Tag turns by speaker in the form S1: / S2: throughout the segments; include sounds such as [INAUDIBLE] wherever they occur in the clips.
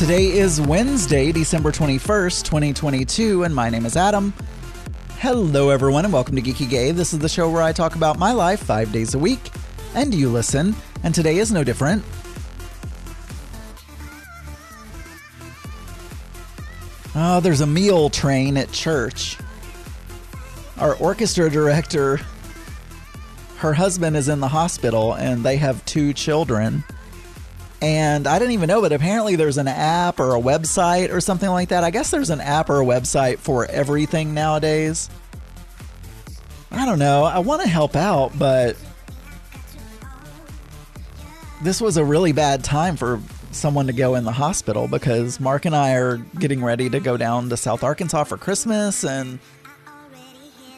S1: Today is Wednesday, December 21st, 2022, and my name is Adam. Hello, everyone, and welcome to Geeky Gay. This is the show where I talk about my life five days a week, and you listen, and today is no different. Oh, there's a meal train at church. Our orchestra director, her husband is in the hospital, and they have two children. And I didn't even know, but apparently there's an app or a website or something like that. I guess there's an app or a website for everything nowadays. I don't know. I want to help out, but this was a really bad time for someone to go in the hospital because Mark and I are getting ready to go down to South Arkansas for Christmas and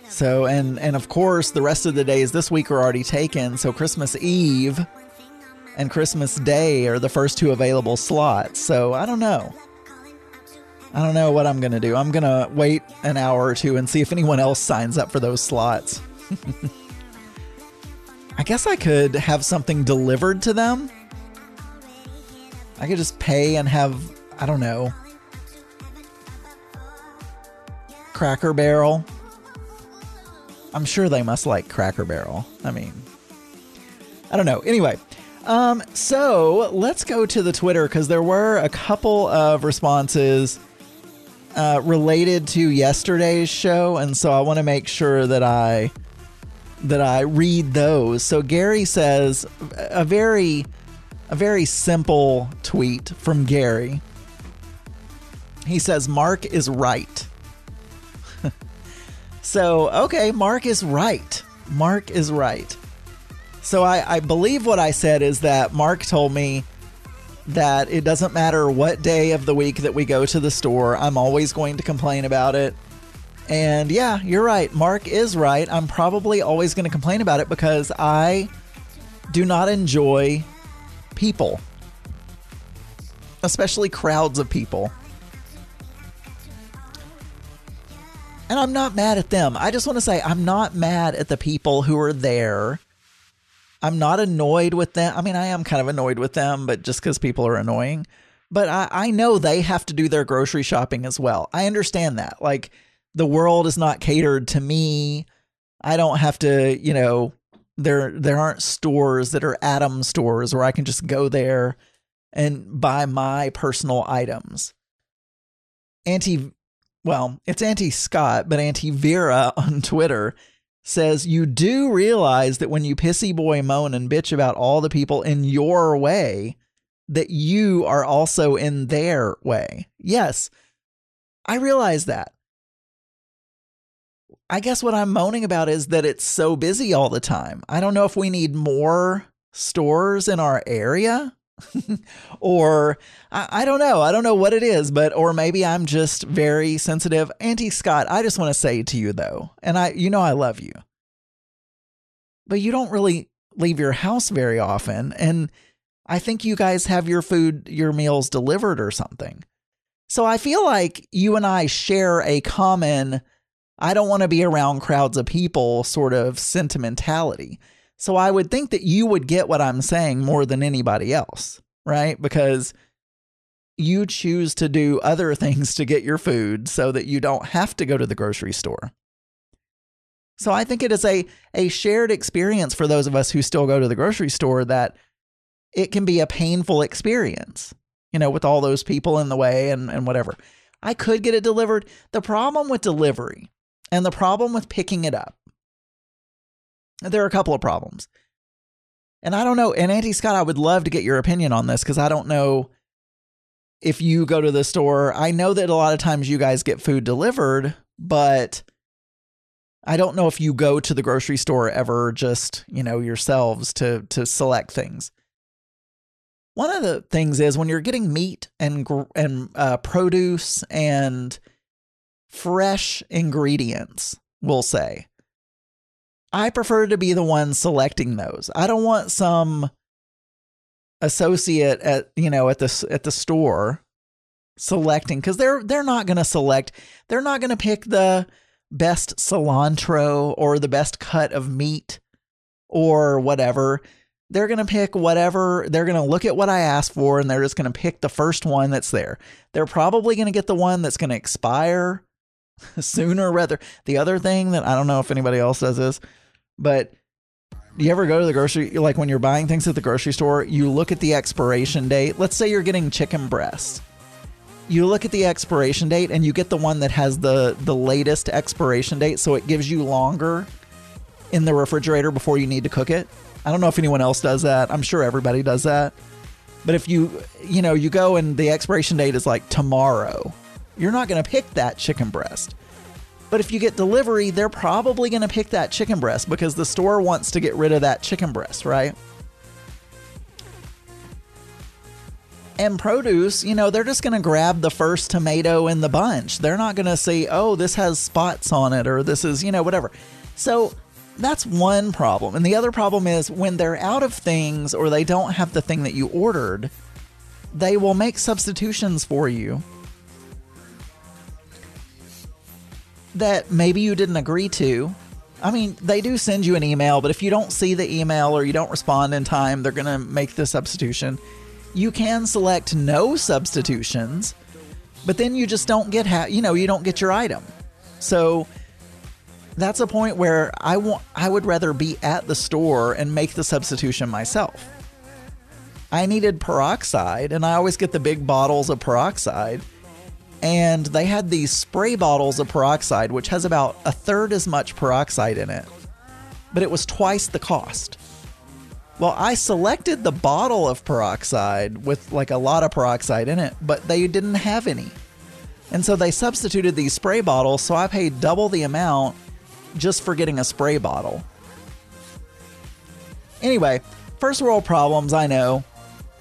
S1: so and and of course the rest of the days this week are already taken so Christmas Eve and Christmas Day are the first two available slots. So I don't know. I don't know what I'm going to do. I'm going to wait an hour or two and see if anyone else signs up for those slots. [LAUGHS] I guess I could have something delivered to them. I could just pay and have, I don't know, Cracker Barrel. I'm sure they must like Cracker Barrel. I mean, I don't know. Anyway, um, so let's go to the Twitter because there were a couple of responses uh, related to yesterday's show, and so I want to make sure that I that I read those. So Gary says a very a very simple tweet from Gary. He says Mark is right. [LAUGHS] so okay, Mark is right. Mark is right. So I, I believe what I said is that Mark told me that it doesn't matter what day of the week that we go to the store, I'm always going to complain about it. And yeah, you're right. Mark is right. I'm probably always going to complain about it because I do not enjoy people, especially crowds of people. And I'm not mad at them. I just want to say I'm not mad at the people who are there I'm not annoyed with them. I mean, I am kind of annoyed with them, but just because people are annoying. But I, I know they have to do their grocery shopping as well. I understand that. Like, the world is not catered to me. I don't have to, you know, there there aren't stores that are Adam stores where I can just go there and buy my personal items. Auntie, well, it's Auntie Scott, but Auntie Vera [LAUGHS] on Twitter says you do realize that when you pissy boy moan and bitch about all the people in your way, that you are also in their way. Yes, I realize that. I guess what I'm moaning about is that it's so busy all the time. I don't know if we need more stores in our area. [LAUGHS] or I, I, don't know. I don't know what it is, but or maybe I'm just very sensitive. Auntie Scott, I just want to say to you though, and I you know I love you. But you don't really leave your house very often and I think you guys have your food, your meals delivered or something. So I feel like you and I share a common I don't want to be around crowds of people sort of sentimentality. So I would think that you would get what I'm saying more than anybody else, right? Because you choose to do other [LAUGHS] things to get your food so that you don't have to go to the grocery store. So I think it is a, a shared experience for those of us who still go to the grocery store that it can be a painful experience, you know, with all those people in the way and, and whatever. I could get it delivered. The problem with delivery and the problem with picking it up there are a couple of problems. And I don't know. And Auntie Scott, I would love to get your opinion on this because I don't know if you go to the store. I know that a lot of times you guys get food delivered, but I don't know if you go to the grocery store ever just, you know, yourselves to to select things. One of the things is when you're getting meat and and uh, produce and fresh ingredients, we'll say I prefer to be the one selecting those. I don't want some associate at you know at the at the store selecting because they're they're not going to select. They're not going to pick the best cilantro or the best cut of meat or whatever. they're going to pick whatever, they're going to look at what I asked for and they're just going to pick the first one that's there. They're probably going to get the one that's going to expire [LAUGHS] sooner rather. The other thing that I don't know if anybody else does this, but do you ever go to the grocery like when you're buying things at the grocery store, you look at the expiration date. Let's say you're getting chicken breast. You look at the expiration date and you get the one that has the the latest expiration date so it gives you longer in the refrigerator before you need to cook it. I don't know if anyone else does that. I'm sure everybody does that. But if you, you know, you go and the expiration date is like tomorrow, you're not going to pick that chicken breast. But if you get delivery, they're probably going to pick that chicken breast because the store wants to get rid of that chicken breast, right? And produce, you know, they're just going to grab the first tomato in the bunch. They're not going to say, oh, this has spots on it or this is, you know, whatever. So that's one problem. And the other problem is when they're out of things or they don't have the thing that you ordered, they will make substitutions for you that maybe you didn't agree to. I mean, they do send you an email, but if you don't see the email or you don't respond in time, they're going to make the substitution. You can select no substitutions, but then you just don't get ha- you know, you don't get your item. So that's a point where I want I would rather be at the store and make the substitution myself. I needed peroxide and I always get the big bottles of peroxide. And they had these spray bottles of peroxide which has about a third as much peroxide in it. But it was twice the cost. Well, I selected the bottle of peroxide with like a lot of peroxide in it, but they didn't have any. And so they substituted these spray bottles, so I paid double the amount just for getting a spray bottle. Anyway, first world problems, I know.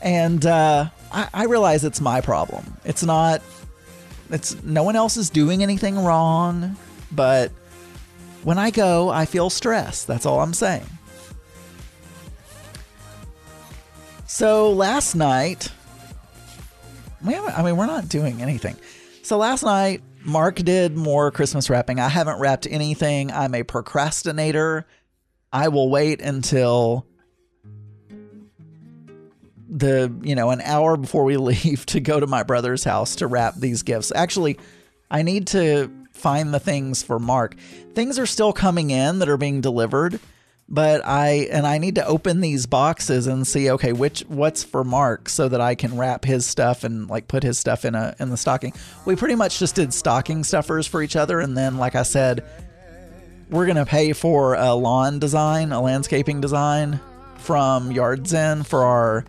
S1: And uh, I, I realize it's my problem. It's not, it's no one else is doing anything wrong, but when I go, I feel stressed. That's all I'm saying. So last night, we I mean, we're not doing anything. So last night, Mark did more Christmas wrapping. I haven't wrapped anything. I'm a procrastinator. I will wait until the, you know, an hour before we [LAUGHS] leave to go to my brother's house to wrap these gifts. Actually, I need to find the things for Mark. Things are still coming in that are being delivered but I and I need to open these boxes and see okay which what's for Mark so that I can wrap his stuff and like put his stuff in a in the stocking. We pretty much just did stocking stuffers for each other and then like I said we're going to pay for a lawn design, a landscaping design from Yardzen for our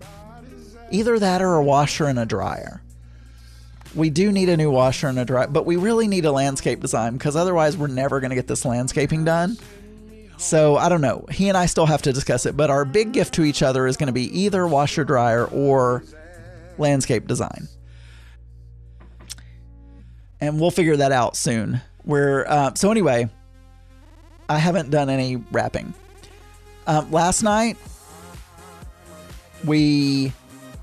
S1: either that or a washer and a dryer. We do need a new washer and a dryer, but we really need a landscape design because otherwise we're never going to get this landscaping done. So I don't know. He and I still have to discuss it, but our big gift to each other is going to be either washer dryer or landscape design. And we'll figure that out soon. We're uh, so anyway. I haven't done any wrapping. Um, last night, we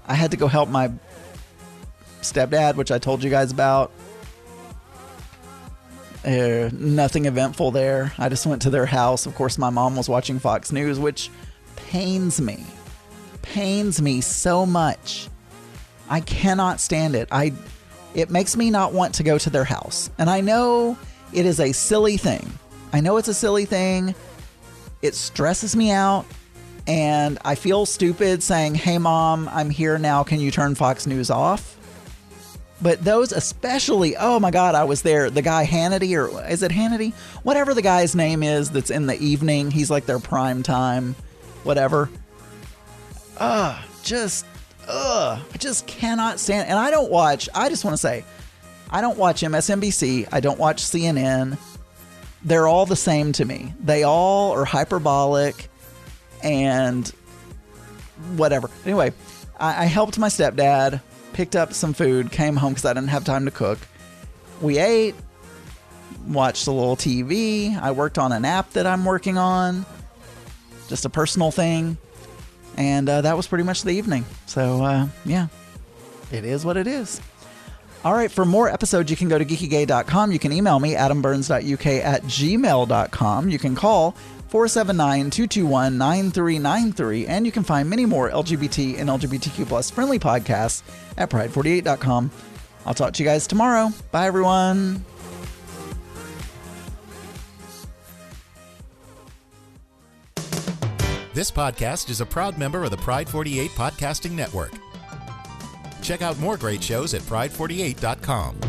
S1: I had to go help my stepdad, which I told you guys about. Uh, nothing eventful there. I just went to their house. Of course, my mom was watching Fox News, which pains me. Pains me so much. I cannot stand it. I it makes me not want to go to their house. And I know it is a silly thing. I know it's a silly thing. It stresses me out and I feel stupid saying, "Hey mom, I'm here now. Can you turn Fox News off?" But those especially, oh my God, I was there. The guy Hannity, or is it Hannity? Whatever the guy's name is that's in the evening. He's like their prime time, whatever. Ugh, just, ugh. I just cannot stand And I don't watch, I just want to say, I don't watch MSNBC. I don't watch CNN. They're all the same to me. They all are hyperbolic and whatever. Anyway, I, I helped my stepdad picked up some food, came home because I didn't have time to cook. We ate, watched a little TV. I worked on an app that I'm working on, just a personal thing. And uh, that was pretty much the evening. So, uh, yeah, it is what it is. All right, for more episodes, you can go to geekygay.com. You can email me, adamburns.uk at gmail.com. You can call 479 221 9393. And you can find many more LGBT and LGBTQ plus friendly podcasts at pride48.com. I'll talk to you guys tomorrow. Bye, everyone.
S2: This podcast is a proud member of the Pride 48 Podcasting Network. Check out more great shows at pride48.com.